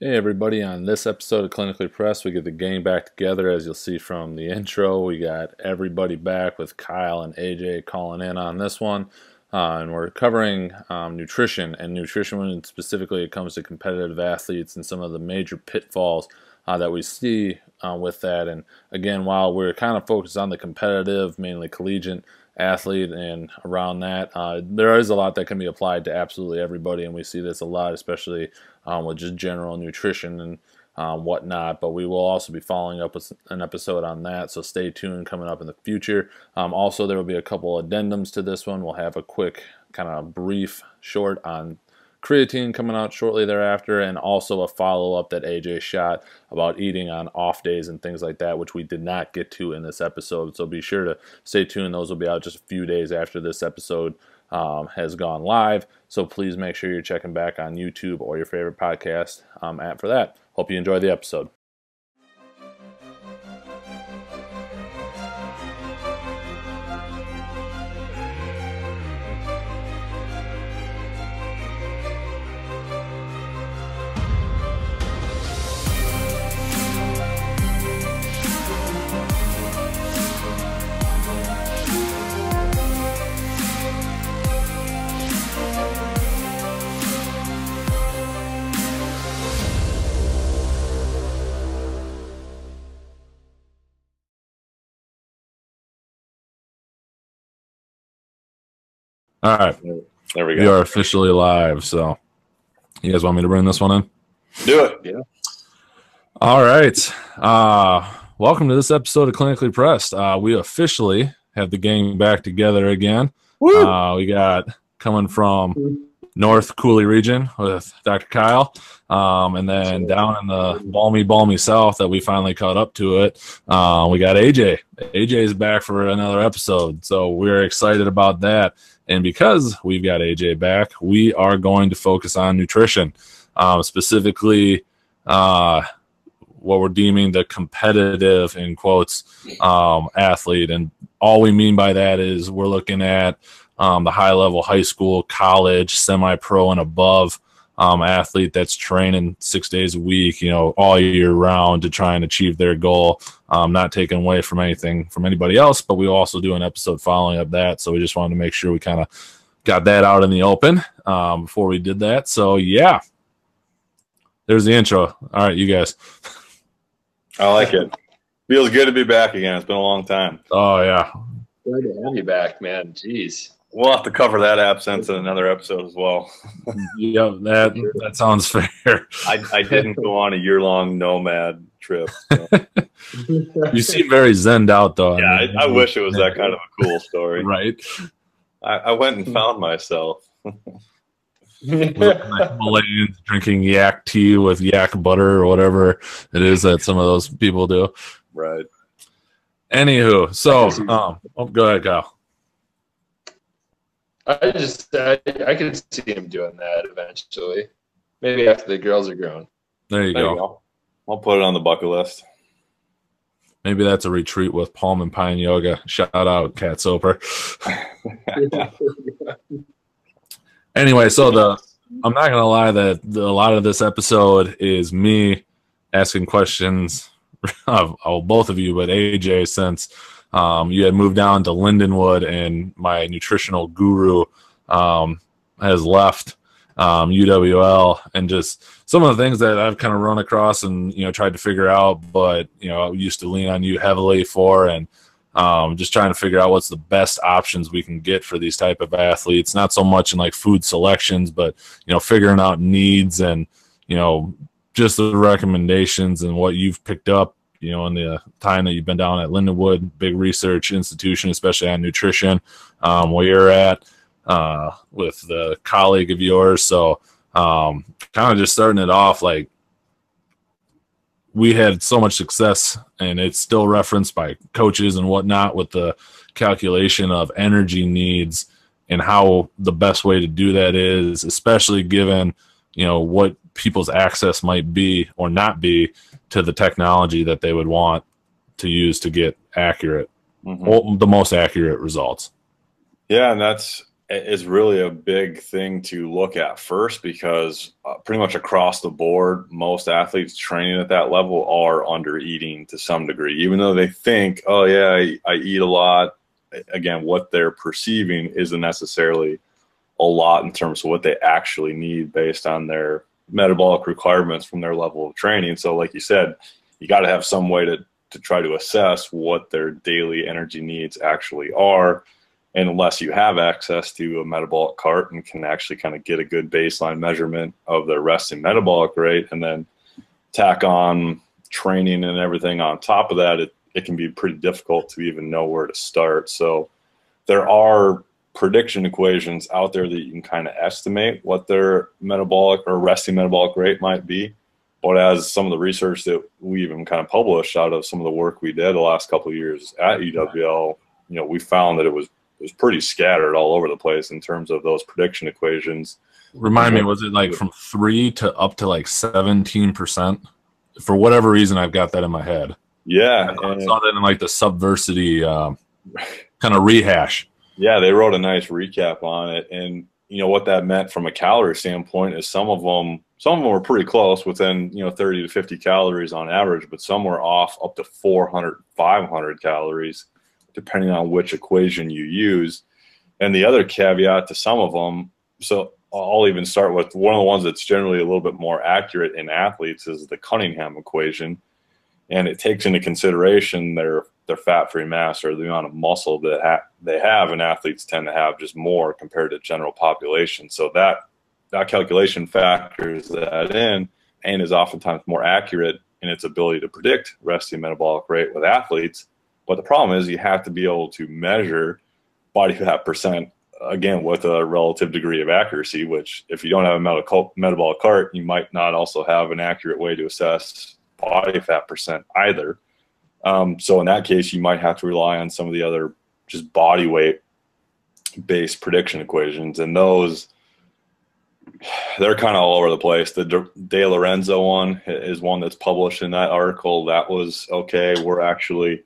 Hey everybody, on this episode of Clinically Pressed, we get the gang back together. As you'll see from the intro, we got everybody back with Kyle and AJ calling in on this one. Uh, and we're covering um, nutrition and nutrition when specifically it comes to competitive athletes and some of the major pitfalls uh, that we see uh, with that. And again, while we're kind of focused on the competitive, mainly collegiate athlete and around that. Uh, there is a lot that can be applied to absolutely everybody, and we see this a lot, especially um, with just general nutrition and um, whatnot. But we will also be following up with an episode on that, so stay tuned coming up in the future. Um, also, there will be a couple addendums to this one. We'll have a quick kind of brief short on creatine coming out shortly thereafter, and also a follow up that AJ shot about eating on off days and things like that, which we did not get to in this episode. So be sure to stay tuned. Those will be out just a few days after this episode um, has gone live. So please make sure you're checking back on YouTube or your favorite podcast um, app for that. Hope you enjoy the episode. All right. There we go. We are officially live. So, you guys want me to bring this one in? Do it. Yeah. All right. Uh, welcome to this episode of Clinically Pressed. Uh, we officially have the gang back together again. Uh, we got coming from North Coulee region with Dr. Kyle, um, and then down in the balmy, balmy South that we finally caught up to it. Uh, we got AJ. AJ is back for another episode, so we're excited about that. And because we've got AJ back, we are going to focus on nutrition, um, specifically uh, what we're deeming the competitive, in quotes, um, athlete. And all we mean by that is we're looking at um, the high level high school, college, semi pro, and above um, athlete that's training six days a week, you know, all year round to try and achieve their goal. Um, not taking away from anything from anybody else, but we also do an episode following up that. So we just wanted to make sure we kind of got that out in the open um, before we did that. So yeah, there's the intro. All right, you guys. I like it. Feels good to be back again. It's been a long time. Oh yeah, Glad to have you back, man. Jeez. We'll have to cover that absence in another episode as well. yeah. That that sounds fair. I, I didn't go on a year long nomad trip. so. You seem very zened out though. Yeah, mean, I, I wish it was that kind of a cool story. right. I, I went and found myself. Himalayans drinking yak tea with yak butter or whatever it is that some of those people do. Right. Anywho, so um, oh, go ahead, Kyle. I just, I, I could see him doing that eventually. Maybe after the girls are grown. There you There go. you go. I'll put it on the bucket list. Maybe that's a retreat with Palm and Pine Yoga. Shout out, Cat Soper. Anyway, so the I'm not gonna lie that the, a lot of this episode is me asking questions of, of both of you, but AJ, since um, you had moved down to Lindenwood and my nutritional guru um, has left um, UWL, and just some of the things that I've kind of run across and you know tried to figure out, but you know I used to lean on you heavily for, and um, just trying to figure out what's the best options we can get for these type of athletes. Not so much in like food selections, but you know figuring out needs and you know just the recommendations and what you've picked up. You know, in the time that you've been down at Lindenwood, big research institution, especially on nutrition, um, where you're at uh, with the colleague of yours. So, um, kind of just starting it off like we had so much success and it's still referenced by coaches and whatnot with the calculation of energy needs and how the best way to do that is especially given you know what people's access might be or not be to the technology that they would want to use to get accurate Mhm. the most accurate results Yeah, and that's is really a big thing to look at first because uh, pretty much across the board, most athletes training at that level are under eating to some degree, even though they think, oh, yeah, I, I eat a lot. Again, what they're perceiving isn't necessarily a lot in terms of what they actually need based on their metabolic requirements from their level of training. So, like you said, you got to have some way to, to try to assess what their daily energy needs actually are and unless you have access to a metabolic cart and can actually kind of get a good baseline measurement of their resting metabolic rate and then tack on training and everything on top of that, it, it can be pretty difficult to even know where to start. So there are prediction equations out there that you can kind of estimate what their metabolic or resting metabolic rate might be. But as some of the research that we even kind of published out of some of the work we did the last couple of years at UWL, you know, we found that it was it was pretty scattered all over the place in terms of those prediction equations. Remind me, was it like from three to up to like seventeen percent? For whatever reason, I've got that in my head. Yeah, I, I saw that in like the Subversity uh, kind of rehash. Yeah, they wrote a nice recap on it, and you know what that meant from a calorie standpoint is some of them some of them were pretty close within you know 30 to 50 calories on average but some were off up to 400 500 calories depending on which equation you use. And the other caveat to some of them, so I'll even start with one of the ones that's generally a little bit more accurate in athletes is the Cunningham equation. And it takes into consideration their their fat-free mass or the amount of muscle that ha- they have, and athletes tend to have just more compared to general population. So that that calculation factors that in and is oftentimes more accurate in its ability to predict resting metabolic rate with athletes but the problem is you have to be able to measure body fat percent again with a relative degree of accuracy. Which, if you don't have a metabolic cart, you might not also have an accurate way to assess body fat percent either. Um, so in that case, you might have to rely on some of the other just body weight based prediction equations, and those they're kind of all over the place. The De Lorenzo one is one that's published in that article. That was okay. We're actually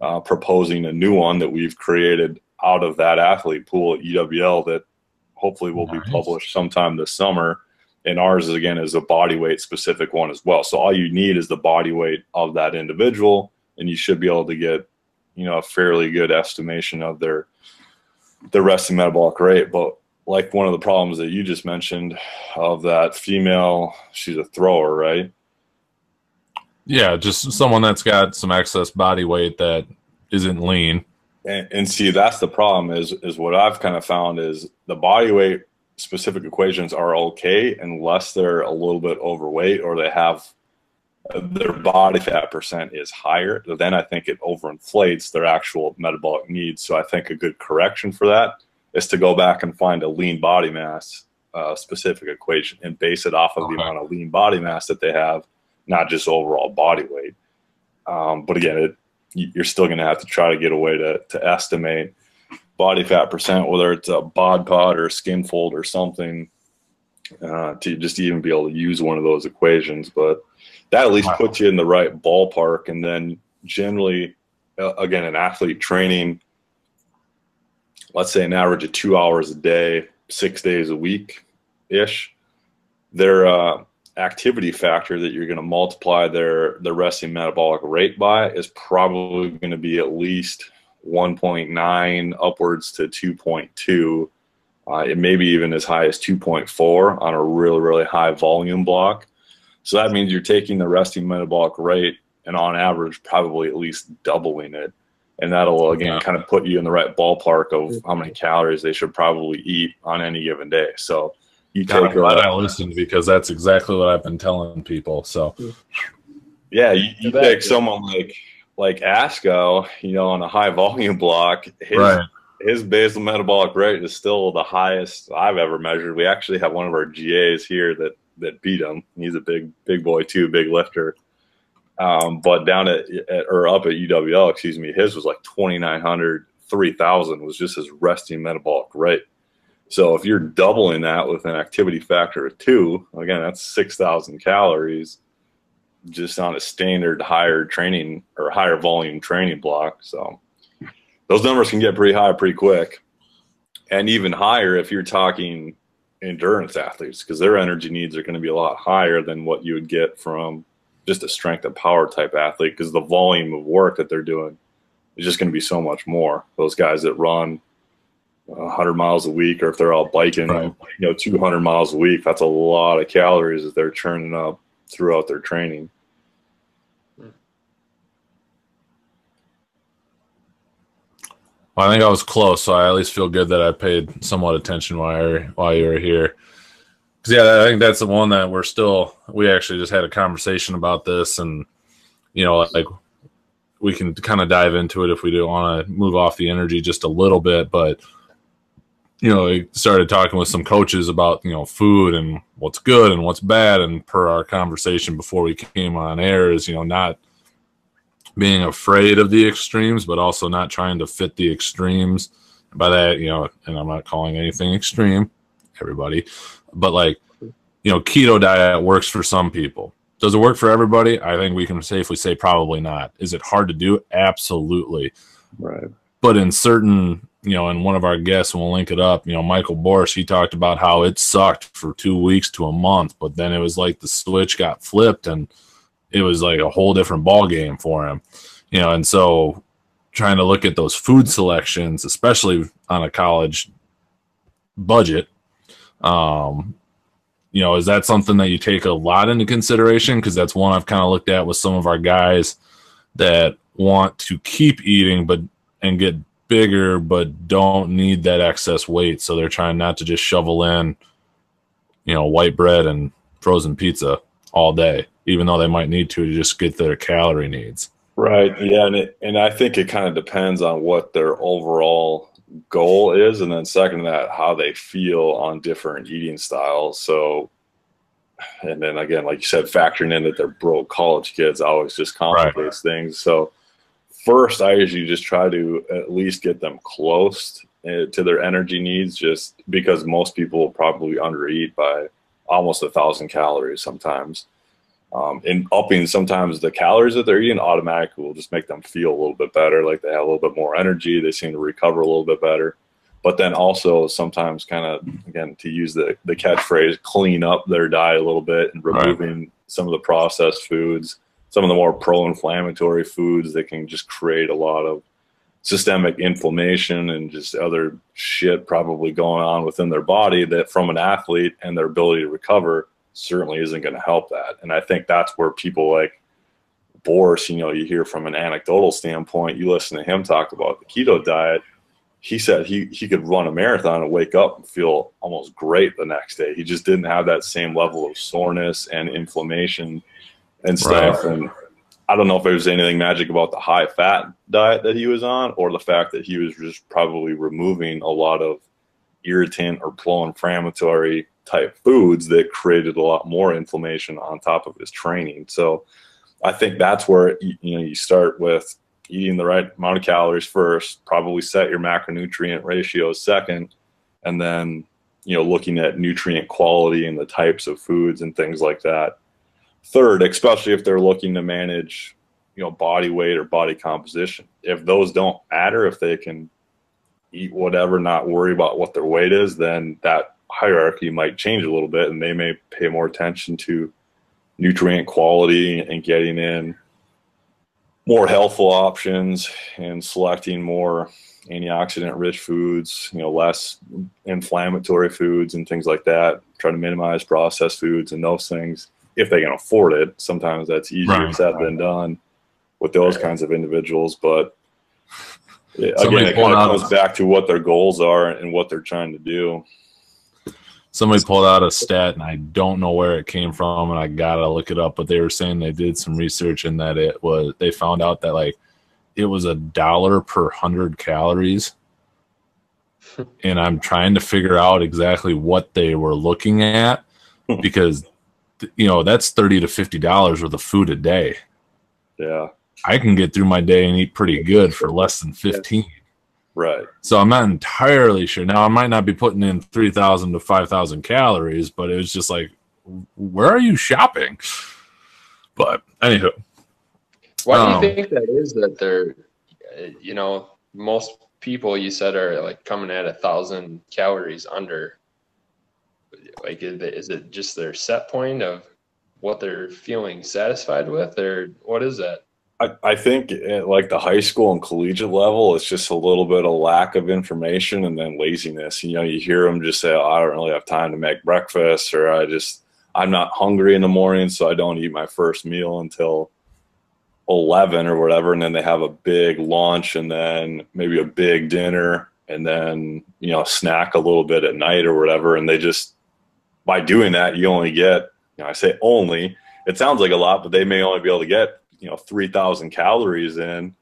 uh, proposing a new one that we've created out of that athlete pool at UWL that hopefully will nice. be published sometime this summer. And ours is again is a body weight specific one as well. So all you need is the body weight of that individual, and you should be able to get, you know, a fairly good estimation of their their resting metabolic rate. But like one of the problems that you just mentioned of that female, she's a thrower, right? Yeah, just someone that's got some excess body weight that isn't lean. And, and see, that's the problem. Is is what I've kind of found is the body weight specific equations are okay unless they're a little bit overweight or they have their body fat percent is higher. Then I think it overinflates their actual metabolic needs. So I think a good correction for that is to go back and find a lean body mass uh, specific equation and base it off of okay. the amount of lean body mass that they have not just overall body weight. Um, but again, it, you're still going to have to try to get a way to, to estimate body fat percent, whether it's a bod pod or a skin fold or something, uh, to just even be able to use one of those equations. But that at least puts you in the right ballpark. And then generally, uh, again, an athlete training, let's say an average of two hours a day, six days a week ish, they're, uh, activity factor that you're going to multiply their the resting metabolic rate by is probably going to be at least 1.9 upwards to 2.2 uh, it may be even as high as 2.4 on a really really high volume block so that means you're taking the resting metabolic rate and on average probably at least doubling it and that'll again yeah. kind of put you in the right ballpark of mm-hmm. how many calories they should probably eat on any given day so you God, take. I'm glad I listened because that's exactly what I've been telling people. So, mm-hmm. yeah, you, you take someone like like Asko, you know, on a high volume block. His, right. His basal metabolic rate is still the highest I've ever measured. We actually have one of our GAs here that that beat him. He's a big big boy too, big lifter. Um, but down at, at, or up at UWL, excuse me, his was like 2,900, 3,000 was just his resting metabolic rate. So if you're doubling that with an activity factor of two, again, that's 6,000 calories just on a standard higher training or higher volume training block. So those numbers can get pretty high pretty quick. and even higher if you're talking endurance athletes because their energy needs are going to be a lot higher than what you would get from just a strength and power type athlete because the volume of work that they're doing is just going to be so much more. Those guys that run 100 miles a week, or if they're all biking, right. you know, 200 miles a week, that's a lot of calories that they're churning up throughout their training. Well, I think I was close, so I at least feel good that I paid somewhat attention while while you were here. Because yeah, I think that's the one that we're still. We actually just had a conversation about this, and you know, like we can kind of dive into it if we do want to move off the energy just a little bit, but you know, I started talking with some coaches about, you know, food and what's good and what's bad. And per our conversation before we came on air is, you know, not being afraid of the extremes, but also not trying to fit the extremes. By that, you know, and I'm not calling anything extreme, everybody, but like, you know, keto diet works for some people. Does it work for everybody? I think we can safely say probably not. Is it hard to do? Absolutely. Right. But in certain you know, and one of our guests, we'll link it up, you know, Michael Borsch, he talked about how it sucked for two weeks to a month, but then it was like the switch got flipped and it was like a whole different ball game for him. You know, and so trying to look at those food selections, especially on a college budget, um, you know, is that something that you take a lot into consideration? Because that's one I've kind of looked at with some of our guys that want to keep eating, but and get bigger but don't need that excess weight. So they're trying not to just shovel in, you know, white bread and frozen pizza all day, even though they might need to to just get their calorie needs. Right. Yeah, and it, and I think it kind of depends on what their overall goal is, and then second that, how they feel on different eating styles. So, and then again, like you said, factoring in that they're broke college kids always just complicates right. things. So, first, I usually just try to at least get them close eh, to their energy needs, just because most people will probably undereat by almost a thousand calories sometimes. Um, and upping sometimes the calories that they're eating automatically will just make them feel a little bit better, like they have a little bit more energy, they seem to recover a little bit better. But then also sometimes kind of again to use the the catchphrase, clean up their diet a little bit and removing right. some of the processed foods some of the more pro-inflammatory foods that can just create a lot of systemic inflammation and just other shit probably going on within their body that from an athlete and their ability to recover certainly isn't going to help that. And I think that's where people like Boris, you know, you hear from an anecdotal standpoint, you listen to him talk about the keto diet. He said he, he could run a marathon and wake up and feel almost great the next day. He just didn't have that same level of soreness and inflammation and stuff. Right. And I don't know if there was anything magic about the high fat diet that he was on, or the fact that he was just probably removing a lot of irritant or pro-inflammatory type foods that created a lot more inflammation on top of his training. So I think that's where you know you start with eating the right amount of calories first, probably set your macronutrient ratios second, and then you know looking at nutrient quality and the types of foods and things like that Third, especially if they're looking to manage, you know, body weight or body composition. If those don't matter, if they can eat whatever, not worry about what their weight is, then that hierarchy might change a little bit and they may pay more attention to nutrient quality and getting in more healthful options and selecting more antioxidant rich foods, you know, less inflammatory foods and things like that. Try to minimize processed foods and those things if they can afford it. Sometimes that's easier right, said right. than done with those right. kinds of individuals. But again, it kind of comes back to what their goals are and what they're trying to do. Somebody pulled out a stat, and I don't know where it came from, and I gotta look it up. But they were saying they did some research, and that it was they found out that like it was a dollar per hundred calories. and I'm trying to figure out exactly what they were looking at because you know that's 30 to 50 dollars worth of food a day. Yeah. I can get through my day and eat pretty good for less than 15 right. So i'm not entirely sure. Now i might not be putting in 3000 to 5000 calories but it was just like where are you shopping? But anywho. Why do you um, think that is that they're you know most people you said are like coming at a thousand calories under. Like, is it, just their set point of what they're feeling satisfied with, or what is that? I, I think at like the high school and collegiate level, it's just a little bit of lack of information and then laziness. You know, you hear them just say, oh, I don't really have time to make breakfast, or I just, I'm not hungry in the morning, so I don't eat my first meal until 11 or whatever. And then they have a big lunch and then maybe a big dinner and then, you know, snack a little bit at night or whatever. And they just, by doing that, you only get, you know, I say only, it sounds like a lot, but they may only be able to get, you know, 3,000 calories in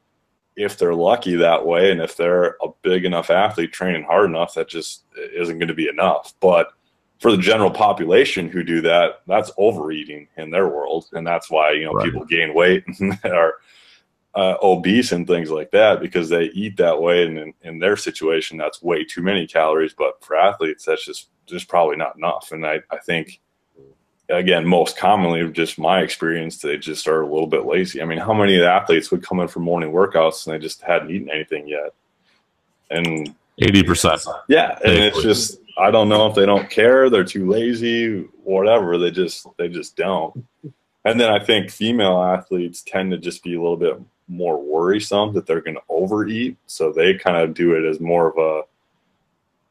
if they're lucky that way. And if they're a big enough athlete training hard enough, that just isn't going to be enough. But for the general population who do that, that's overeating in their world, and that's why you know right. people gain weight and are uh, obese and things like that because they eat that way, and in, in, their situation, that's way too many calories. But for athletes, that's just just probably not enough. And I I think again, most commonly, just my experience, they just are a little bit lazy. I mean, how many athletes would come in for morning workouts and they just hadn't eaten anything yet? And eighty percent. Yeah, and it's just I don't know if they don't care, they're too lazy, whatever. They just they just don't. And then I think female athletes tend to just be a little bit more worrisome that they're going to overeat, so they kind of do it as more of a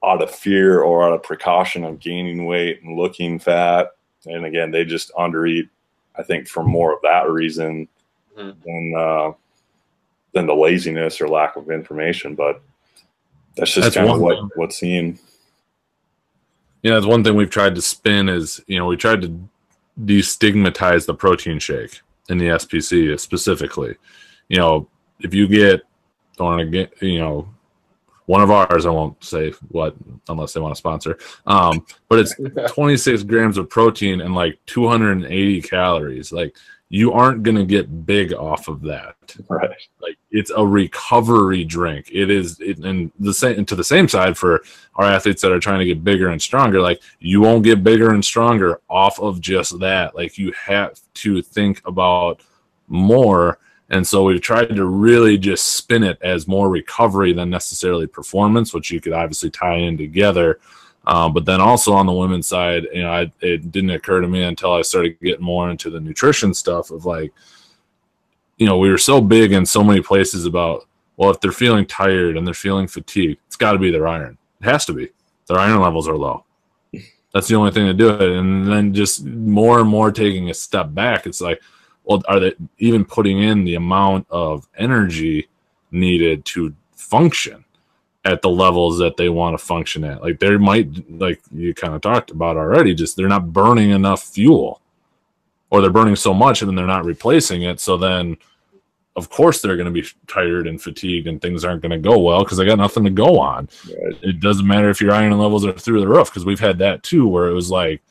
out of fear or out of precaution of gaining weight and looking fat. And again, they just undereat. I think for more of that reason mm-hmm. than uh, than the laziness or lack of information. But that's just kind of what what's seen you know, that's one thing we've tried to spin is, you know, we tried to destigmatize the protein shake in the SPC specifically. You know, if you get, don't get, you know, one of ours, I won't say what unless they want to sponsor. Um, but it's 26 grams of protein and like 280 calories. Like you aren't going to get big off of that. Right. Like it's a recovery drink. It is, it, and the same to the same side for our athletes that are trying to get bigger and stronger. Like you won't get bigger and stronger off of just that. Like you have to think about more. And so we've tried to really just spin it as more recovery than necessarily performance, which you could obviously tie in together. Um, but then also on the women's side, you know, I, it didn't occur to me until I started getting more into the nutrition stuff of like, you know, we were so big in so many places about, well, if they're feeling tired and they're feeling fatigued, it's got to be their iron. It has to be. Their iron levels are low. That's the only thing to do it. And then just more and more taking a step back, it's like, well, are they even putting in the amount of energy needed to function? at the levels that they want to function at. Like they might, like you kind of talked about already, just they're not burning enough fuel, or they're burning so much and then they're not replacing it. So then, of course, they're going to be tired and fatigued, and things aren't going to go well because they got nothing to go on. Right. It doesn't matter if your iron levels are through the roof because we've had that too, where it was like.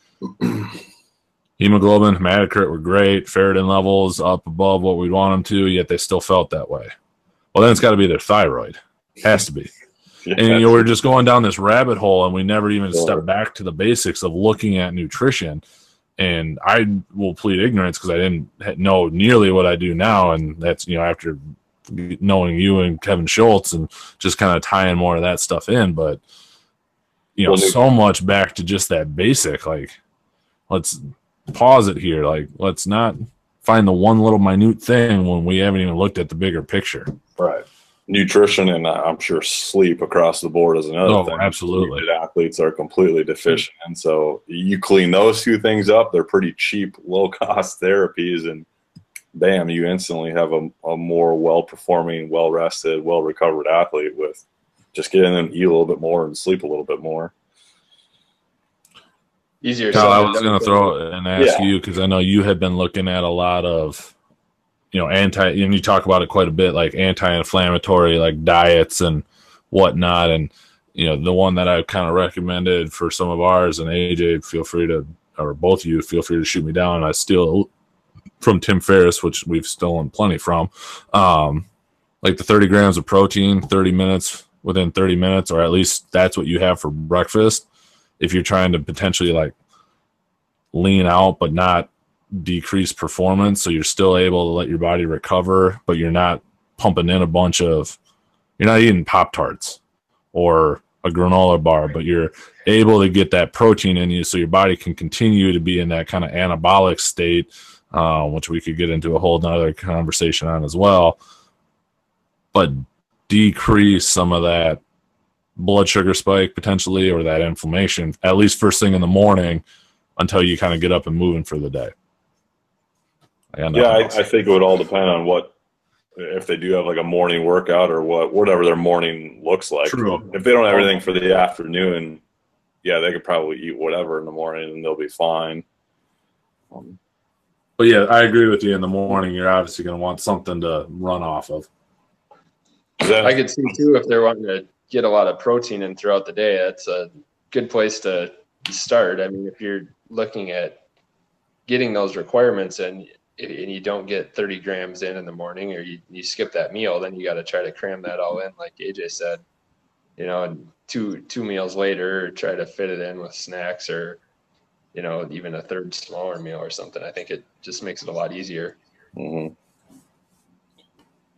Hemoglobin, hematocrit were great, ferritin levels up above what we'd want them to, yet they still felt that way. Well, then it's got to be their thyroid. Has to be and you know, we're just going down this rabbit hole and we never even sure. step back to the basics of looking at nutrition and i will plead ignorance because i didn't know nearly what i do now and that's you know after knowing you and kevin schultz and just kind of tying more of that stuff in but you know well, so much back to just that basic like let's pause it here like let's not find the one little minute thing when we haven't even looked at the bigger picture right nutrition and uh, I'm sure sleep across the board is another oh, thing. Absolutely. Athletes are completely deficient. And so you clean those two things up, they're pretty cheap, low cost therapies. And bam, you instantly have a, a more well performing, well rested, well recovered athlete with just getting them eat a little bit more and sleep a little bit more. Easier. Kyle, I was going to throw and ask yeah. you because I know you have been looking at a lot of you know anti and you talk about it quite a bit like anti-inflammatory like diets and whatnot and you know the one that i kind of recommended for some of ours and aj feel free to or both of you feel free to shoot me down i steal from tim ferriss which we've stolen plenty from um like the 30 grams of protein 30 minutes within 30 minutes or at least that's what you have for breakfast if you're trying to potentially like lean out but not decrease performance so you're still able to let your body recover but you're not pumping in a bunch of you're not eating Pop Tarts or a granola bar, but you're able to get that protein in you so your body can continue to be in that kind of anabolic state, uh, which we could get into a whole nother conversation on as well. But decrease some of that blood sugar spike potentially or that inflammation, at least first thing in the morning until you kind of get up and moving for the day. I yeah, I, I, think it would all depend on what if they do have like a morning workout or what whatever their morning looks like. True. If they don't have anything for the afternoon, yeah, they could probably eat whatever in the morning and they'll be fine. Um, but yeah, I agree with you. In the morning, you're obviously going to want something to run off of. I could see too if they're wanting to get a lot of protein in throughout the day. That's a good place to start. I mean, if you're looking at getting those requirements and and you don't get 30 grams in in the morning or you, you skip that meal, then you got to try to cram that all in, like AJ said, you know, two two meals later, try to fit it in with snacks or, you know, even a third smaller meal or something. I think it just makes it a lot easier. Mm-hmm.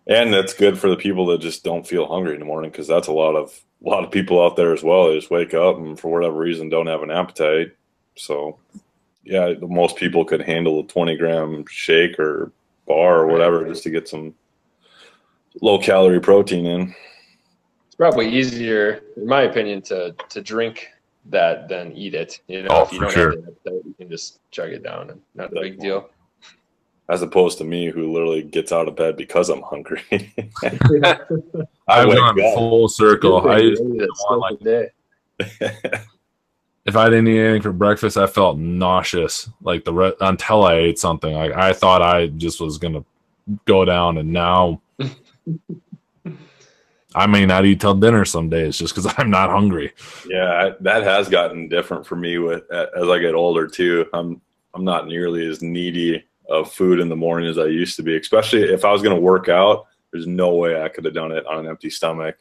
And that's good for the people that just don't feel hungry in the morning because that's a lot of a lot of people out there as well. They just wake up and for whatever reason don't have an appetite. So yeah, most people could handle a 20 gram shake or bar or whatever just to get some low calorie protein in. It's probably easier, in my opinion, to to drink that than eat it. You know, oh, if you don't sure. have it, you can just chug it down and not a big deal. As opposed to me, who literally gets out of bed because I'm hungry. I've gone full circle. I used to like day if I didn't eat anything for breakfast, I felt nauseous. Like the re- until I ate something, like I thought I just was gonna go down, and now I may not eat till dinner some days just because I'm not hungry. Yeah, that has gotten different for me with as I get older too. I'm I'm not nearly as needy of food in the morning as I used to be. Especially if I was gonna work out, there's no way I could have done it on an empty stomach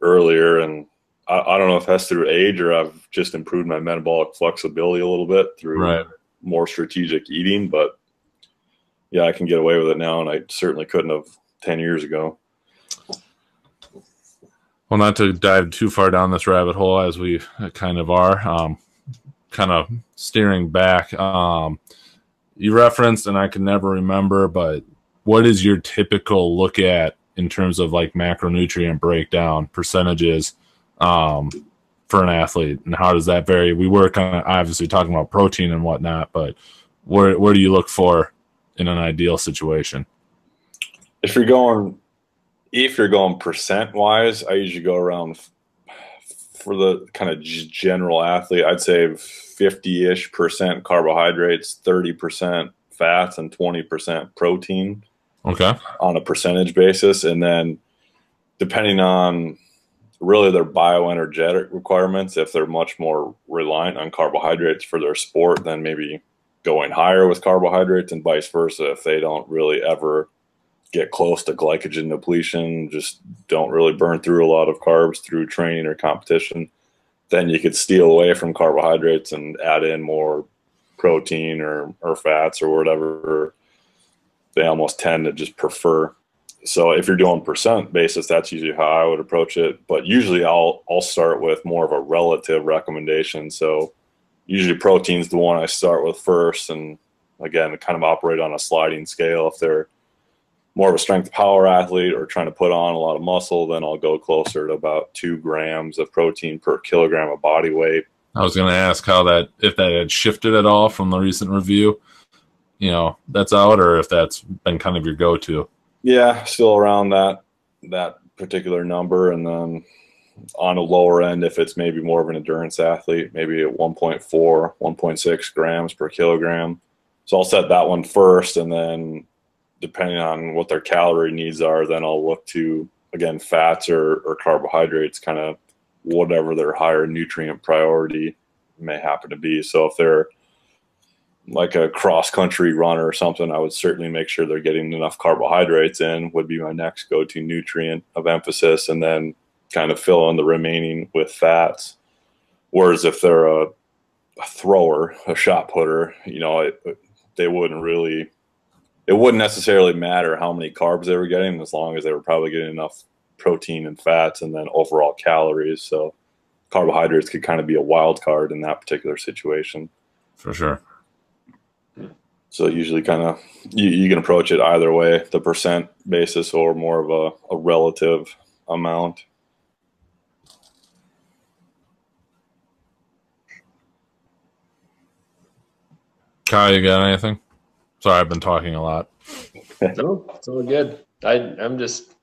earlier and I, I, don't know if that's through age or I've just improved my metabolic flexibility a little bit through right. more strategic eating. But yeah, I can get away with it now, and I certainly couldn't have ten years ago. Well, not to dive too far down this rabbit hole as we kind of are, um, kind of steering back. Um, you referenced, and I can never remember, but what is your typical look at in terms of like macronutrient breakdown percentages um, for an athlete, and how does that vary? We were kind of obviously talking about protein and whatnot, but where where do you look for in an ideal situation? If you're going, if you're going percent wise, I usually go around for the kind of general athlete. I'd say fifty ish percent carbohydrates, thirty percent fats, and twenty percent protein. Okay. On a percentage basis, and then depending on really their bioenergetic requirements if they're much more reliant on carbohydrates for their sport then maybe going higher with carbohydrates and vice versa if they don't really ever get close to glycogen depletion just don't really burn through a lot of carbs through training or competition then you could steal away from carbohydrates and add in more protein or, or fats or whatever they almost tend to just prefer so if you're doing percent basis, that's usually how I would approach it. But usually I'll I'll start with more of a relative recommendation. So usually protein's the one I start with first, and again, kind of operate on a sliding scale. If they're more of a strength power athlete or trying to put on a lot of muscle, then I'll go closer to about two grams of protein per kilogram of body weight. I was going to ask how that if that had shifted at all from the recent review. You know, that's out, or if that's been kind of your go-to. Yeah, still around that that particular number, and then on a lower end, if it's maybe more of an endurance athlete, maybe at 1.4, 1.6 grams per kilogram. So I'll set that one first, and then depending on what their calorie needs are, then I'll look to again fats or, or carbohydrates, kind of whatever their higher nutrient priority may happen to be. So if they're like a cross country runner or something, I would certainly make sure they're getting enough carbohydrates in, would be my next go to nutrient of emphasis, and then kind of fill in the remaining with fats. Whereas if they're a, a thrower, a shot putter, you know, it, they wouldn't really, it wouldn't necessarily matter how many carbs they were getting as long as they were probably getting enough protein and fats, and then overall calories. So carbohydrates could kind of be a wild card in that particular situation. For sure. So usually kind of you, you can approach it either way, the percent basis or more of a, a relative amount. Kyle, you got anything? Sorry, I've been talking a lot. no, it's all good. I I'm just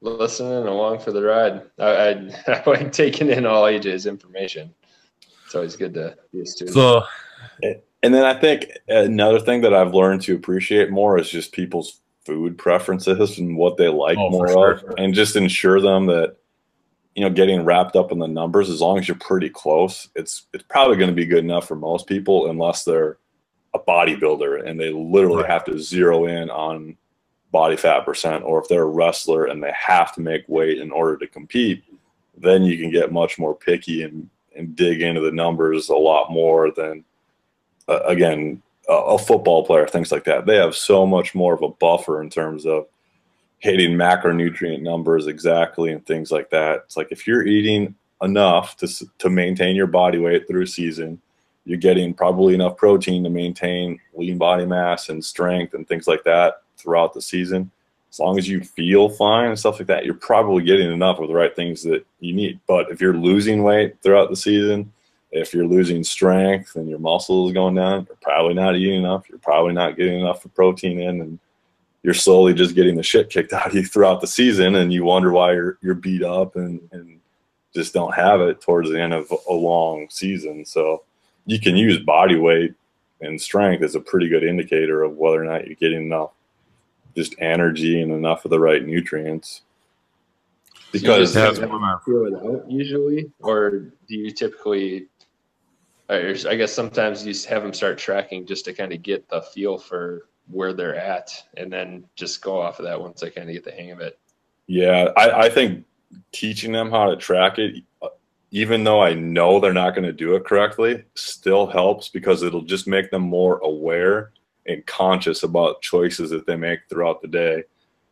listening along for the ride. I, I, I like taking in all AJ's information. It's always good to be a student. So, and then I think another thing that I've learned to appreciate more is just people's food preferences and what they like oh, more sure. of, and just ensure them that you know getting wrapped up in the numbers as long as you're pretty close it's it's probably going to be good enough for most people unless they're a bodybuilder and they literally right. have to zero in on body fat percent, or if they're a wrestler and they have to make weight in order to compete, then you can get much more picky and, and dig into the numbers a lot more than, uh, again, a, a, football player, things like that. They have so much more of a buffer in terms of hitting macronutrient numbers exactly and things like that. It's like if you're eating enough to, to maintain your body weight through season, you're getting probably enough protein to maintain lean body mass and strength and things like that throughout the season. As long as you feel fine and stuff like that, you're probably getting enough of the right things that you need. But if you're losing weight throughout the season, if you're losing strength and your muscles going down, you're probably not eating enough. You're probably not getting enough protein in, and you're slowly just getting the shit kicked out of you throughout the season, and you wonder why you're you're beat up and and just don't have it towards the end of a long season. So you can use body weight and strength as a pretty good indicator of whether or not you're getting enough just energy and enough of the right nutrients. Because you feel it out usually, or do you typically? I guess sometimes you have them start tracking just to kind of get the feel for where they're at, and then just go off of that once they kind of get the hang of it. Yeah, I, I think teaching them how to track it, even though I know they're not going to do it correctly, still helps because it'll just make them more aware and conscious about choices that they make throughout the day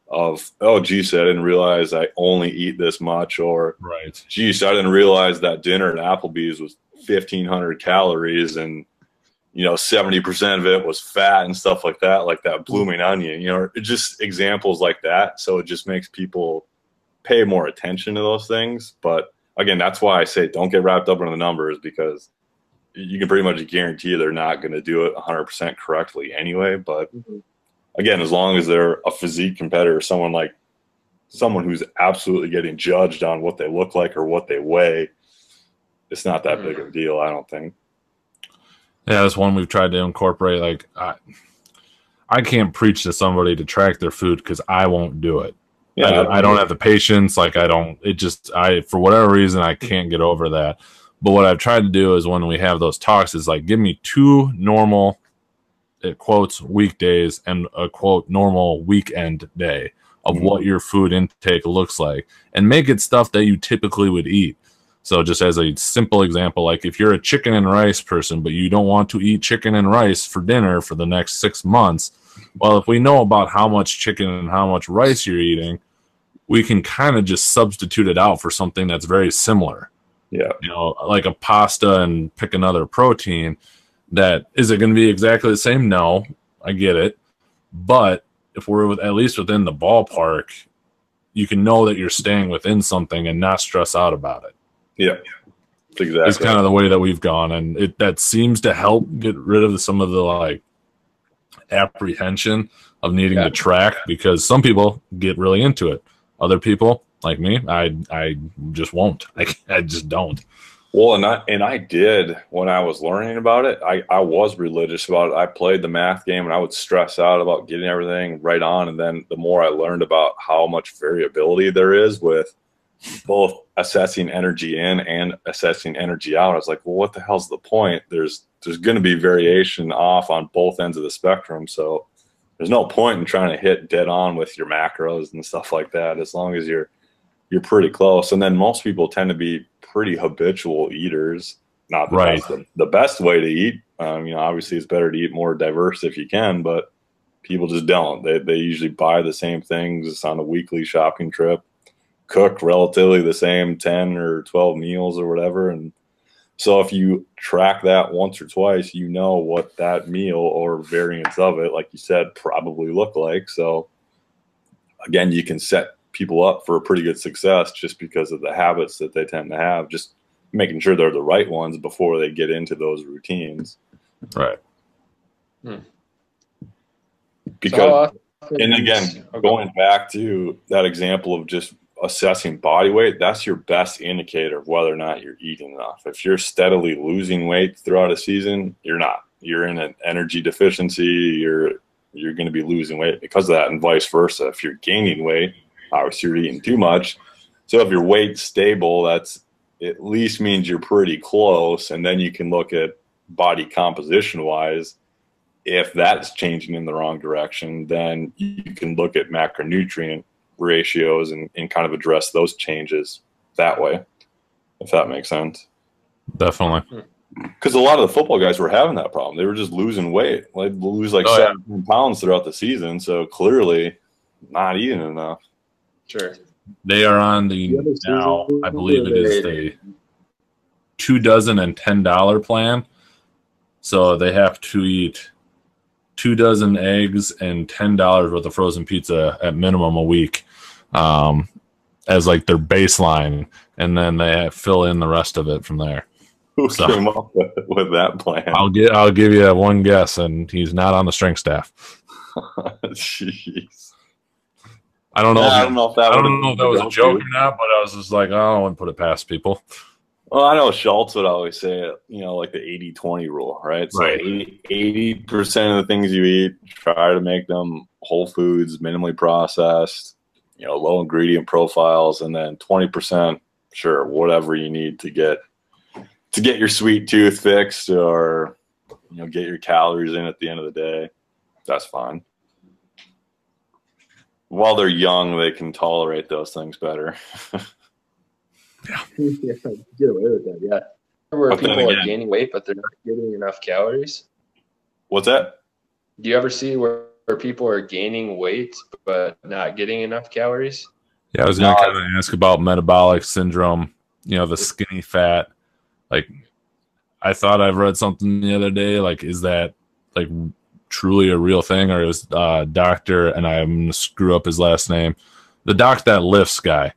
of oh geez i didn't realize i only eat this much or right. geez i didn't realize that dinner at applebee's was 1500 calories and you know 70% of it was fat and stuff like that like that blooming onion you know just examples like that. So it just makes people pay more attention to those things. But again that's why i say don't get wrapped up in the numbers because you can pretty much guarantee they're not going to do it 100% correctly anyway. But mm-hmm. again, as long as they're a physique competitor, someone like someone who's absolutely getting judged on what they look like or what they weigh, it's not that big of a deal, I don't think. Yeah, that's one we've tried to incorporate. Like, I, I can't preach to somebody to track their food because I won't do it. Yeah, I, I don't have the patience. Like, I don't. It just, I for whatever reason, I can't get over that. But what I've tried to do is when we have those talks is like give me two normal it quotes weekdays and a quote normal weekend day of mm-hmm. what your food intake looks like and make it stuff that you typically would eat. So just as a simple example, like if you're a chicken and rice person, but you don't want to eat chicken and rice for dinner for the next six months, well, if we know about how much chicken and how much rice you're eating, we can kind of just substitute it out for something that's very similar. Yeah. You know, like a pasta and pick another protein. That is it going to be exactly the same? No, I get it. But if we're with, at least within the ballpark, you can know that you're staying within something and not stress out about it. Yeah. Exactly. It's kind of the way that we've gone. And it that seems to help get rid of some of the like apprehension of needing yeah. to track because some people get really into it. Other people like me, I I just won't. I I just don't. Well, and I and I did when I was learning about it. I I was religious about it. I played the math game, and I would stress out about getting everything right on. And then the more I learned about how much variability there is with both assessing energy in and assessing energy out, I was like, well, what the hell's the point? There's there's going to be variation off on both ends of the spectrum, so there's no point in trying to hit dead on with your macros and stuff like that. As long as you're you're pretty close. And then most people tend to be pretty habitual eaters. Not the, right. best, the, the best way to eat. Um, you know, obviously it's better to eat more diverse if you can, but people just don't. They, they usually buy the same things on a weekly shopping trip, cook relatively the same 10 or 12 meals or whatever. And so if you track that once or twice, you know what that meal or variants of it, like you said, probably look like. So again, you can set people up for a pretty good success just because of the habits that they tend to have, just making sure they're the right ones before they get into those routines. Right. Hmm. Because, and again, going back to that example of just assessing body weight, that's your best indicator of whether or not you're eating enough. If you're steadily losing weight throughout a season, you're not. You're in an energy deficiency. You're you're going to be losing weight because of that, and vice versa. If you're gaining weight, obviously you're eating too much. So if your weight's stable, that's at least means you're pretty close, and then you can look at body composition wise. If that's changing in the wrong direction, then you can look at macronutrient ratios and, and kind of address those changes that way, if that makes sense. Definitely. Because a lot of the football guys were having that problem. They were just losing weight, like lose like oh, 17 yeah. pounds throughout the season. So clearly, not eating enough. Sure. They are on the now. I believe it is the two dozen and ten dollar plan. So they have to eat two dozen eggs and ten dollars worth of frozen pizza at minimum a week um, as like their baseline, and then they fill in the rest of it from there. Who so, came up with, with that plan? I'll get. I'll give you one guess, and he's not on the strength staff. Jeez. I don't know. Yeah, if, I don't know if that. I don't know if that was a joke or not, but I was just like, oh, I wouldn't want to put it past people. Well, I know Schultz would always say, you know, like the 80 20 rule, right? So right. 80 percent of the things you eat, try to make them whole foods, minimally processed, you know, low ingredient profiles, and then 20%, sure, whatever you need to get to get your sweet tooth fixed or you know, get your calories in at the end of the day. That's fine. While they're young, they can tolerate those things better. yeah. yeah. Get away with that, yeah. Where but people again, are gaining weight, but they're not getting enough calories. What's that? Do you ever see where where people are gaining weight but not getting enough calories? Yeah, I was going to kind of ask about metabolic syndrome. You know, the skinny fat. Like, I thought I've read something the other day. Like, is that like truly a real thing, or is uh, doctor? And I'm going to screw up his last name. The doc that lifts guy,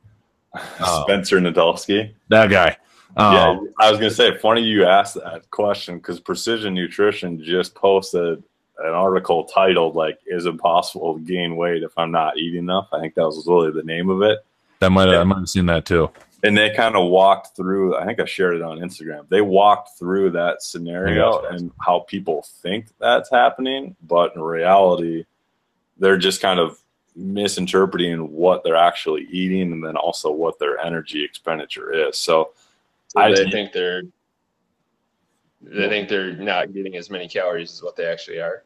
Spencer Nadolsky. That guy. Um, yeah, I was going to say, funny you asked that question because Precision Nutrition just posted an article titled like "Is it possible to gain weight if I'm not eating enough?" I think that was really the name of it. That might I might have seen that too. And they kind of walked through. I think I shared it on Instagram. They walked through that scenario and how people think that's happening, but in reality, they're just kind of misinterpreting what they're actually eating and then also what their energy expenditure is. So, so I think they're they think they're not getting as many calories as what they actually are.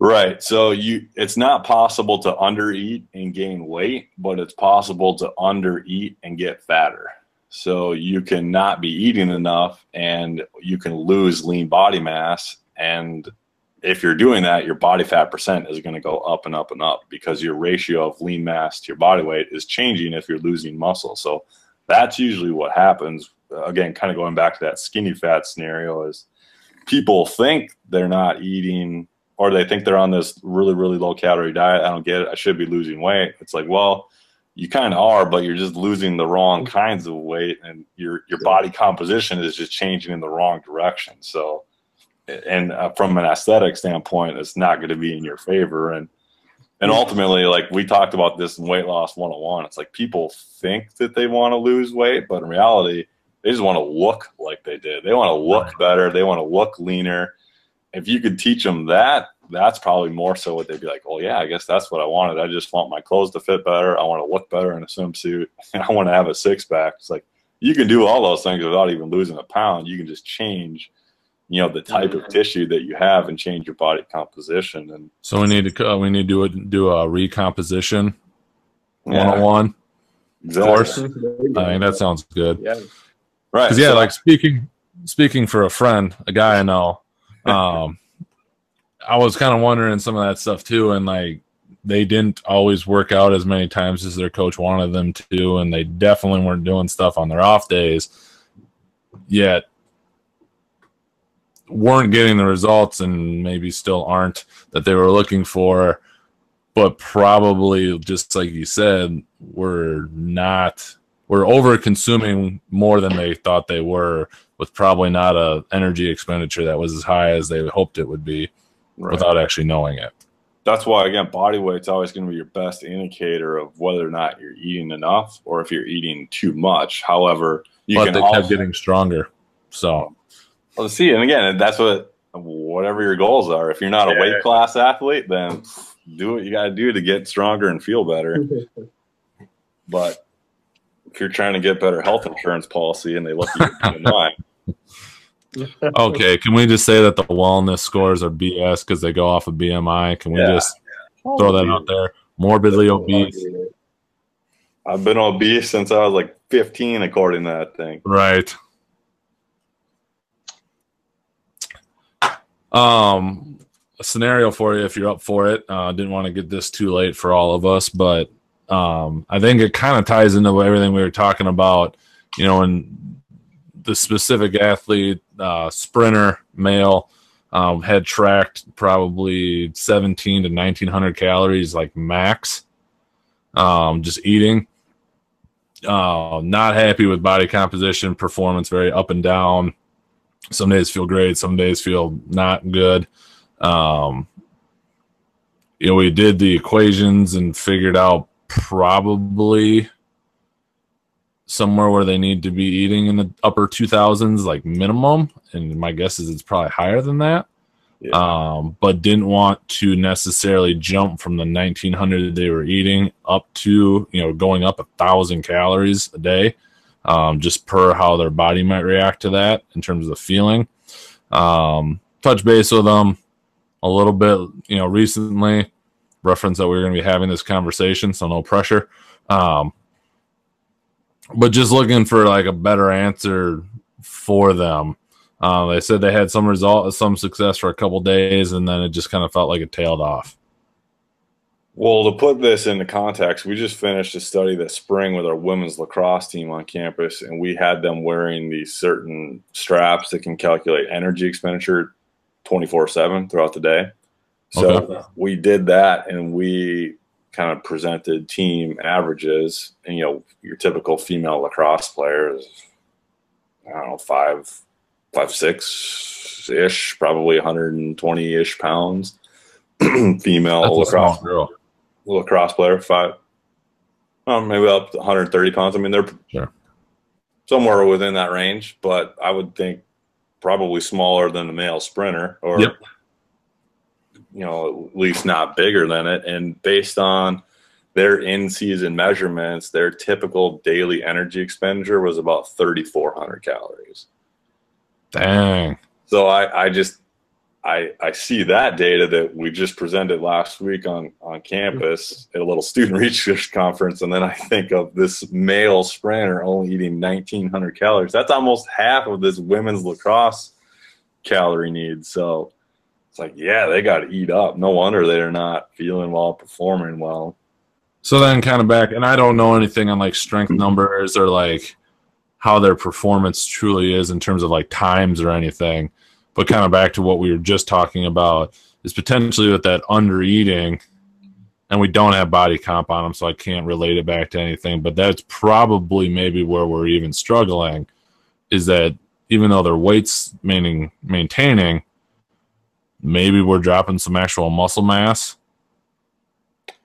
Right. So you it's not possible to undereat and gain weight, but it's possible to undereat and get fatter. So you can not be eating enough and you can lose lean body mass and if you're doing that, your body fat percent is going to go up and up and up because your ratio of lean mass to your body weight is changing if you're losing muscle. So that's usually what happens. Uh, again, kind of going back to that skinny fat scenario is people think they're not eating or they think they're on this really really low calorie diet. I don't get it. I should be losing weight. It's like well you kind of are but you're just losing the wrong kinds of weight and your your body composition is just changing in the wrong direction. So and uh, from an aesthetic standpoint it's not going to be in your favor and and ultimately like we talked about this in weight loss 101 it's like people think that they want to lose weight but in reality they just want to look like they did. They want to look better. They want to look leaner. If you could teach them that, that's probably more so what they'd be like, oh, yeah, I guess that's what I wanted. I just want my clothes to fit better. I want to look better in a swimsuit. And I want to have a six pack. It's like you can do all those things without even losing a pound. You can just change, you know, the type of tissue that you have and change your body composition. And so we need to uh, we need to do a, do a recomposition one on one. Exactly. Course. I mean, that sounds good. Yeah. Right. Yeah, so, like speaking speaking for a friend, a guy I know, um, I was kind of wondering some of that stuff too, and like they didn't always work out as many times as their coach wanted them to, and they definitely weren't doing stuff on their off days. Yet weren't getting the results and maybe still aren't that they were looking for, but probably just like you said, were not were over consuming more than they thought they were with probably not a energy expenditure that was as high as they hoped it would be right. without actually knowing it. That's why again, body weight's always going to be your best indicator of whether or not you're eating enough or if you're eating too much. However, you but can they also, kept getting stronger. So well, see, and again, that's what whatever your goals are. If you're not a weight class athlete, then do what you got to do to get stronger and feel better. but if you're trying to get better health insurance policy and they look at you mind. okay, can we just say that the wellness scores are BS because they go off of BMI? Can we yeah. just throw that out there? Morbidly obese. I've been obese since I was like 15, according to that thing. Right. Um, a scenario for you if you're up for it. Uh, didn't want to get this too late for all of us, but um, I think it kind of ties into everything we were talking about. You know, and the specific athlete, uh, sprinter, male, um, had tracked probably 17 to 1900 calories, like max, um, just eating. Uh, not happy with body composition, performance, very up and down some days feel great some days feel not good. Um, you know we did the equations and figured out probably somewhere where they need to be eating in the upper 2000s like minimum. And my guess is it's probably higher than that. Yeah. um, but didn't want to necessarily jump from the 1900 they were eating up to you know going up a thousand calories a day um, just per how their body might react to that in terms of the feeling. Um, touch base with them a little bit, you know, recently. Reference that we are going to be having this conversation, so no pressure. Um, but just looking for like a better answer for them. Uh, they said they had some result, some success for a couple days, and then it just kind of felt like it tailed off. Well, to put this into context, we just finished a study this spring with our women's lacrosse team on campus, and we had them wearing these certain straps that can calculate energy expenditure 24 7 throughout the day. So okay. we did that and we kind of presented team averages. And, you know, your typical female lacrosse player is, I don't know, five, five, six ish, probably 120 ish pounds. female That's lacrosse girl lacrosse player, five, um, maybe up to 130 pounds. I mean, they're sure. somewhere within that range, but I would think probably smaller than the male sprinter, or yep. you know, at least not bigger than it. And based on their in-season measurements, their typical daily energy expenditure was about 3,400 calories. Dang. So I, I just I, I see that data that we just presented last week on, on campus mm-hmm. at a little student research conference, and then I think of this male sprinter only eating 1,900 calories. That's almost half of this women's lacrosse calorie need. So it's like, yeah, they got to eat up. No wonder they're not feeling well, performing well. So then, kind of back, and I don't know anything on like strength mm-hmm. numbers or like how their performance truly is in terms of like times or anything but kind of back to what we were just talking about is potentially with that under eating and we don't have body comp on them so i can't relate it back to anything but that's probably maybe where we're even struggling is that even though their weights maintaining maintaining maybe we're dropping some actual muscle mass.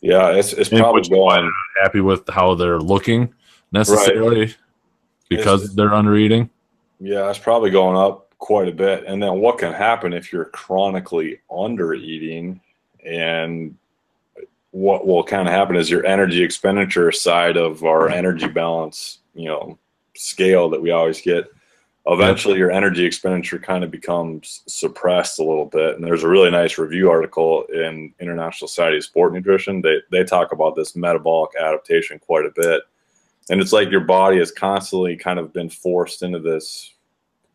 Yeah it's, it's probably going happy with how they're looking necessarily right. because it's, they're under eating yeah it's probably going up quite a bit. And then what can happen if you're chronically under eating and what will kind of happen is your energy expenditure side of our mm-hmm. energy balance, you know, scale that we always get. Eventually, your energy expenditure kind of becomes suppressed a little bit. And there's a really nice review article in International Society of Sport Nutrition. They they talk about this metabolic adaptation quite a bit. And it's like your body has constantly kind of been forced into this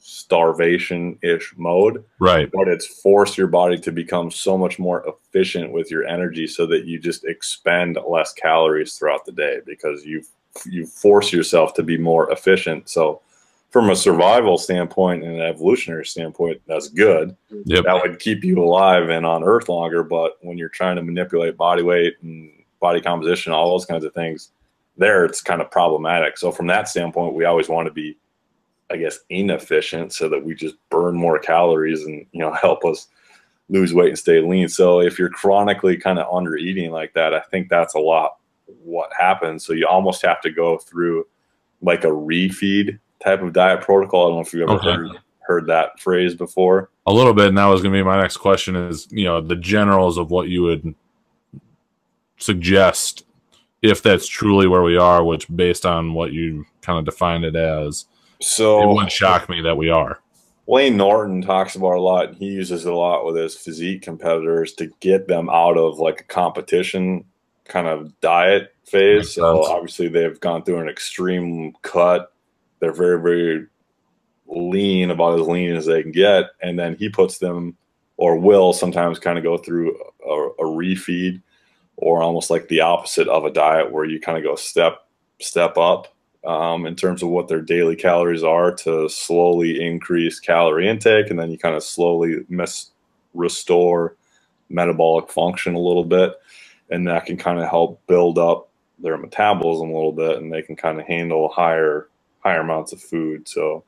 starvation ish mode. Right. But it's forced your body to become so much more efficient with your energy so that you just expend less calories throughout the day because you've you force yourself to be more efficient. So from a survival standpoint and an evolutionary standpoint, that's good. Yep. That would keep you alive and on Earth longer. But when you're trying to manipulate body weight and body composition, all those kinds of things, there it's kind of problematic. So from that standpoint, we always want to be, I guess, inefficient so that we just burn more calories and you know help us lose weight and stay lean. So if you're chronically kind of under eating like that, I think that's a lot what happens. So you almost have to go through like a refeed type of diet protocol. I don't know if you've ever okay. heard heard that phrase before. A little bit. And that was going to be my next question. Is you know the generals of what you would suggest if that's truly where we are, which based on what you kind of defined it as, so it wouldn't shock me that we are. Layne Norton talks about a lot. And he uses it a lot with his physique competitors to get them out of like a competition kind of diet phase. So obviously they've gone through an extreme cut. They're very, very lean, about as lean as they can get. And then he puts them or will sometimes kind of go through a, a refeed or almost like the opposite of a diet where you kind of go step step up um, in terms of what their daily calories are to slowly increase calorie intake and then you kind of slowly restore metabolic function a little bit and that can kind of help build up their metabolism a little bit and they can kind of handle higher higher amounts of food so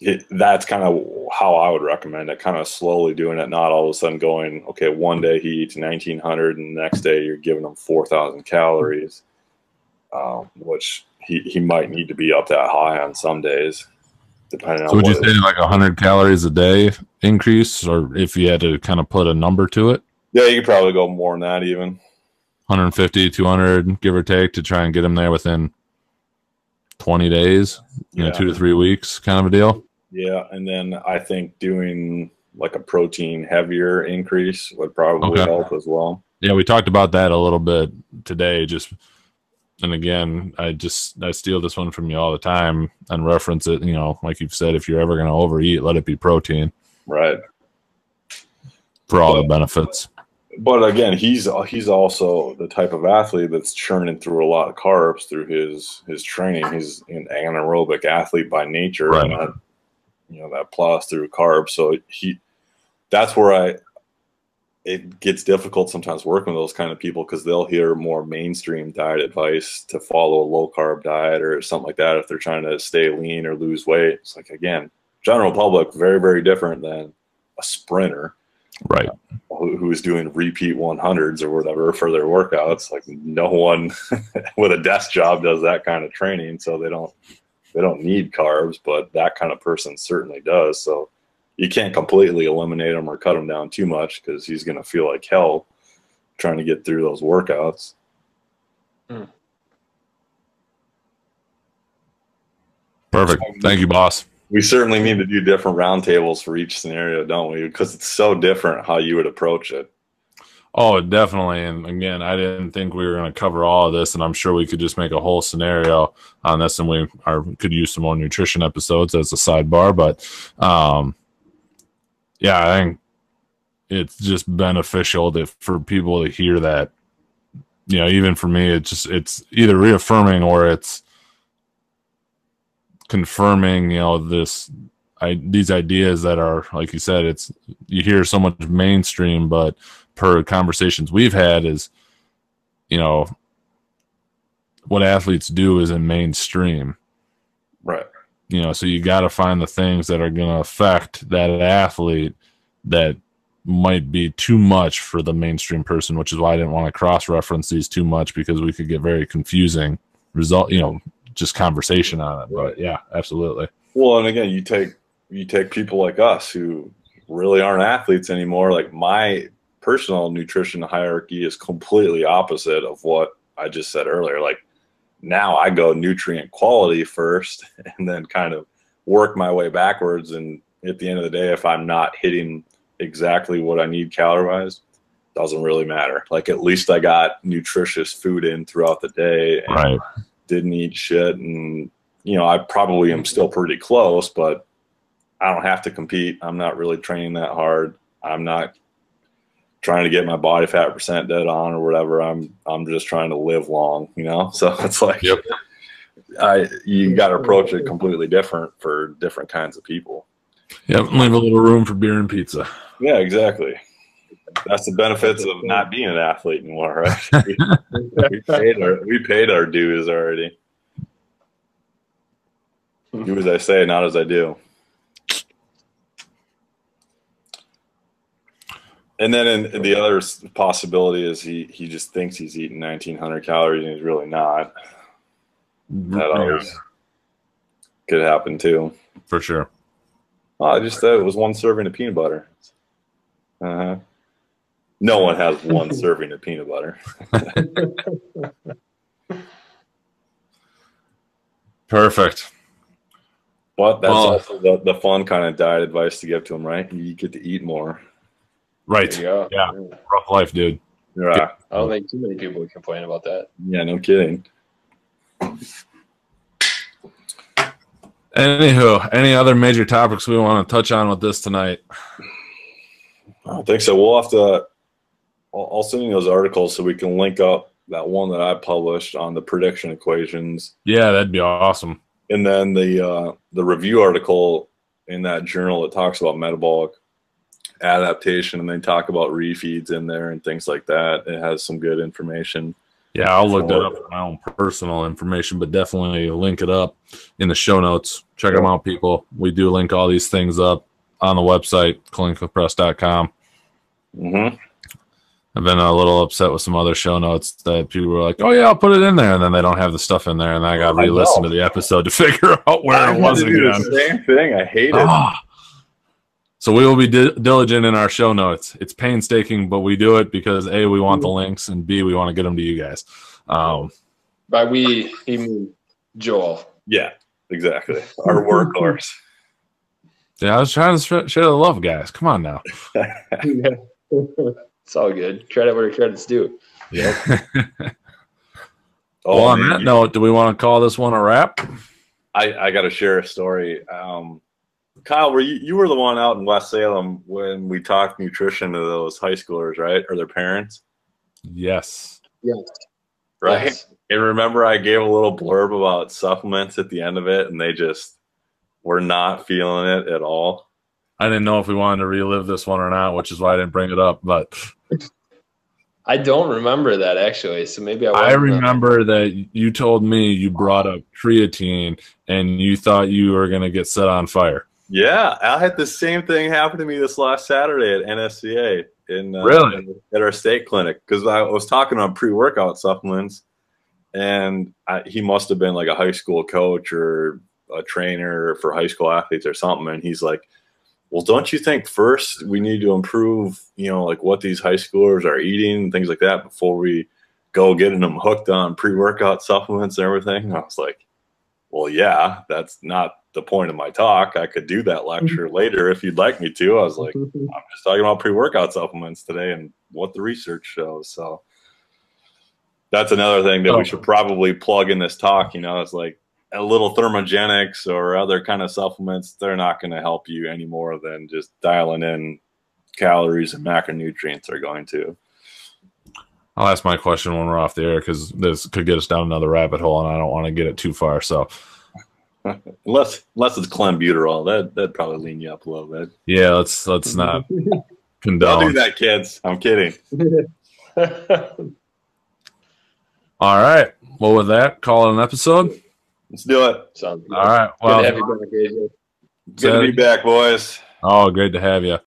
it, that's kind of how I would recommend it. Kind of slowly doing it, not all of a sudden going, okay, one day he eats 1900 and the next day you're giving him 4000 calories, um, which he, he might need to be up that high on some days, depending so on. would you say like 100 calories a day increase, or if you had to kind of put a number to it? Yeah, you could probably go more than that even. 150, 200, give or take, to try and get him there within 20 days, you yeah. know, two to three weeks kind of a deal. Yeah, and then I think doing like a protein heavier increase would probably okay. help as well. Yeah, we talked about that a little bit today. Just and again, I just I steal this one from you all the time and reference it. You know, like you've said, if you're ever going to overeat, let it be protein. Right. For all but, the benefits. But again, he's he's also the type of athlete that's churning through a lot of carbs through his his training. He's an anaerobic athlete by nature. Right. Not, you know that plows through carbs. So he, that's where I, it gets difficult sometimes working with those kind of people because they'll hear more mainstream diet advice to follow a low carb diet or something like that if they're trying to stay lean or lose weight. It's like again, general public very very different than a sprinter, right? Uh, who, who's doing repeat 100s or whatever for their workouts. Like no one with a desk job does that kind of training, so they don't they don't need carbs, but that kind of person certainly does. So you can't completely eliminate them or cut them down too much because he's going to feel like hell trying to get through those workouts. Hmm. Perfect. Thank you, boss. We certainly need to do different roundtables for each scenario, don't we? Because it's so different how you would approach it. Oh, definitely. And again, I didn't think we were going to cover all of this, and I'm sure we could just make a whole scenario on this, and we are, could use some more nutrition episodes as a sidebar. But um, yeah, I think it's just beneficial for people to hear that. You know, even for me, it's just it's either reaffirming or it's confirming. You know, this I, these ideas that are like you said, it's you hear so much mainstream, but per conversations we've had is, you know, what athletes do is in mainstream. You know, so you got to find the things that are going to affect that athlete that might be too much for the mainstream person, which is why I didn't want to cross reference these too much because we could get very confusing result, you know, just conversation on it. But yeah, absolutely. Well, and again, you take you take people like us who really aren't athletes anymore. Like my personal nutrition hierarchy is completely opposite of what I just said earlier. Like now I go nutrient quality first and then kind of work my way backwards. And at the end of the day, if I'm not hitting exactly what I need calorie wise, doesn't really matter. Like at least I got nutritious food in throughout the day and right. didn't eat shit and you know, I probably am still pretty close, but I don't have to compete. I'm not really training that hard. I'm not trying to get my body fat percent dead on or whatever. I'm I'm just trying to live long, you know. So it's like yep. I you got to approach it completely different for different kinds of people. Yep, leave a little room for beer and pizza. Yeah, exactly. That's the benefits of not being an athlete anymore, right? we, we, paid our we paid our dues already. Do as I say, not as I do. And then in, the other possibility is he he just thinks he's eating 1900 calories and he's really not. That always could happen too. For sure. I just thought it was one serving of peanut butter. Uh huh. No one has one serving of peanut butter. Perfect. But that's well, also the, the fun kind of diet advice to give to him right? You get to eat more. Right. Yeah. Rough life, dude. Yeah. I don't think too many people would complain about that. Yeah, no kidding. Anywho, any other major topics we want to touch on with this tonight? I don't think so. We'll have to. I'll, I'll send you those articles so we can link up that one that I published on the prediction equations. Yeah, that'd be awesome. And then the uh, the review article in that journal that talks about metabolic adaptation, and they talk about refeeds in there and things like that. It has some good information. Yeah, I'll look that up for my own personal information, but definitely link it up in the show notes. Check them out, people. We do link all these things up on the website, clinicallypressed.com. Mm-hmm. I've been a little upset with some other show notes that people were like, "Oh yeah, I'll put it in there," and then they don't have the stuff in there, and I got to re-listen to the episode to figure out where I it was again. same thing. I hate it. So we will be di- diligent in our show notes. It's painstaking, but we do it because a we want the links, and b we want to get them to you guys. Um, By we, he mean Joel. Yeah, exactly. Our workhorse. Yeah, I was trying to share the love, guys. Come on now. it's all good. Credit where credit's due. Yeah. oh, well, on that note, do we want to call this one a wrap? I, I got to share a story. Um, Kyle, were you, you were the one out in West Salem when we talked nutrition to those high schoolers, right? Or their parents? Yes. Yes. Right. Yes. And remember, I gave a little blurb about supplements at the end of it, and they just were not feeling it at all. I didn't know if we wanted to relive this one or not, which is why I didn't bring it up. But I don't remember that actually. So maybe I. I remember that you told me you brought up creatine and you thought you were going to get set on fire. Yeah, I had the same thing happen to me this last Saturday at NSCA in uh, really at our state clinic because I was talking on pre-workout supplements, and I, he must have been like a high school coach or a trainer for high school athletes or something, and he's like, "Well, don't you think first we need to improve, you know, like what these high schoolers are eating and things like that before we go getting them hooked on pre-workout supplements and everything?" And I was like, "Well, yeah, that's not." The point of my talk. I could do that lecture mm-hmm. later if you'd like me to. I was like, I'm just talking about pre workout supplements today and what the research shows. So that's another thing that oh. we should probably plug in this talk. You know, it's like a little thermogenics or other kind of supplements, they're not going to help you any more than just dialing in calories and macronutrients are going to. I'll ask my question when we're off the air because this could get us down another rabbit hole, and I don't want to get it too far. So, unless unless it's clenbuterol, that that'd probably lean you up a little bit. Yeah, let's let's not condone. Don't do that, kids. I'm kidding. All right. Well, with that, call it an episode. Let's do it. Sounds good. All right. Well, good to, back, good to be back, boys. Oh, great to have you.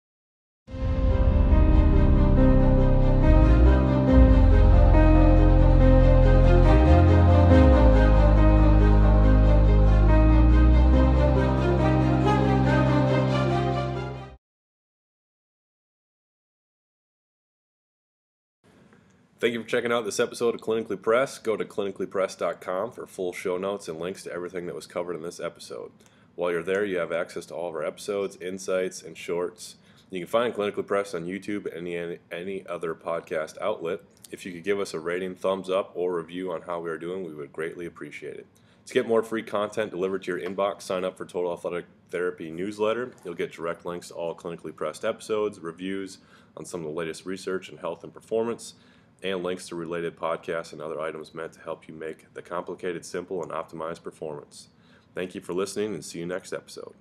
Thank you for checking out this episode of Clinically Pressed. Go to clinicallypressed.com for full show notes and links to everything that was covered in this episode. While you're there, you have access to all of our episodes, insights, and shorts. You can find Clinically Pressed on YouTube and any, any other podcast outlet. If you could give us a rating, thumbs up, or review on how we are doing, we would greatly appreciate it. To get more free content delivered to your inbox, sign up for Total Athletic Therapy newsletter. You'll get direct links to all clinically pressed episodes, reviews on some of the latest research in health and performance, and links to related podcasts and other items meant to help you make the complicated simple and optimize performance. Thank you for listening and see you next episode.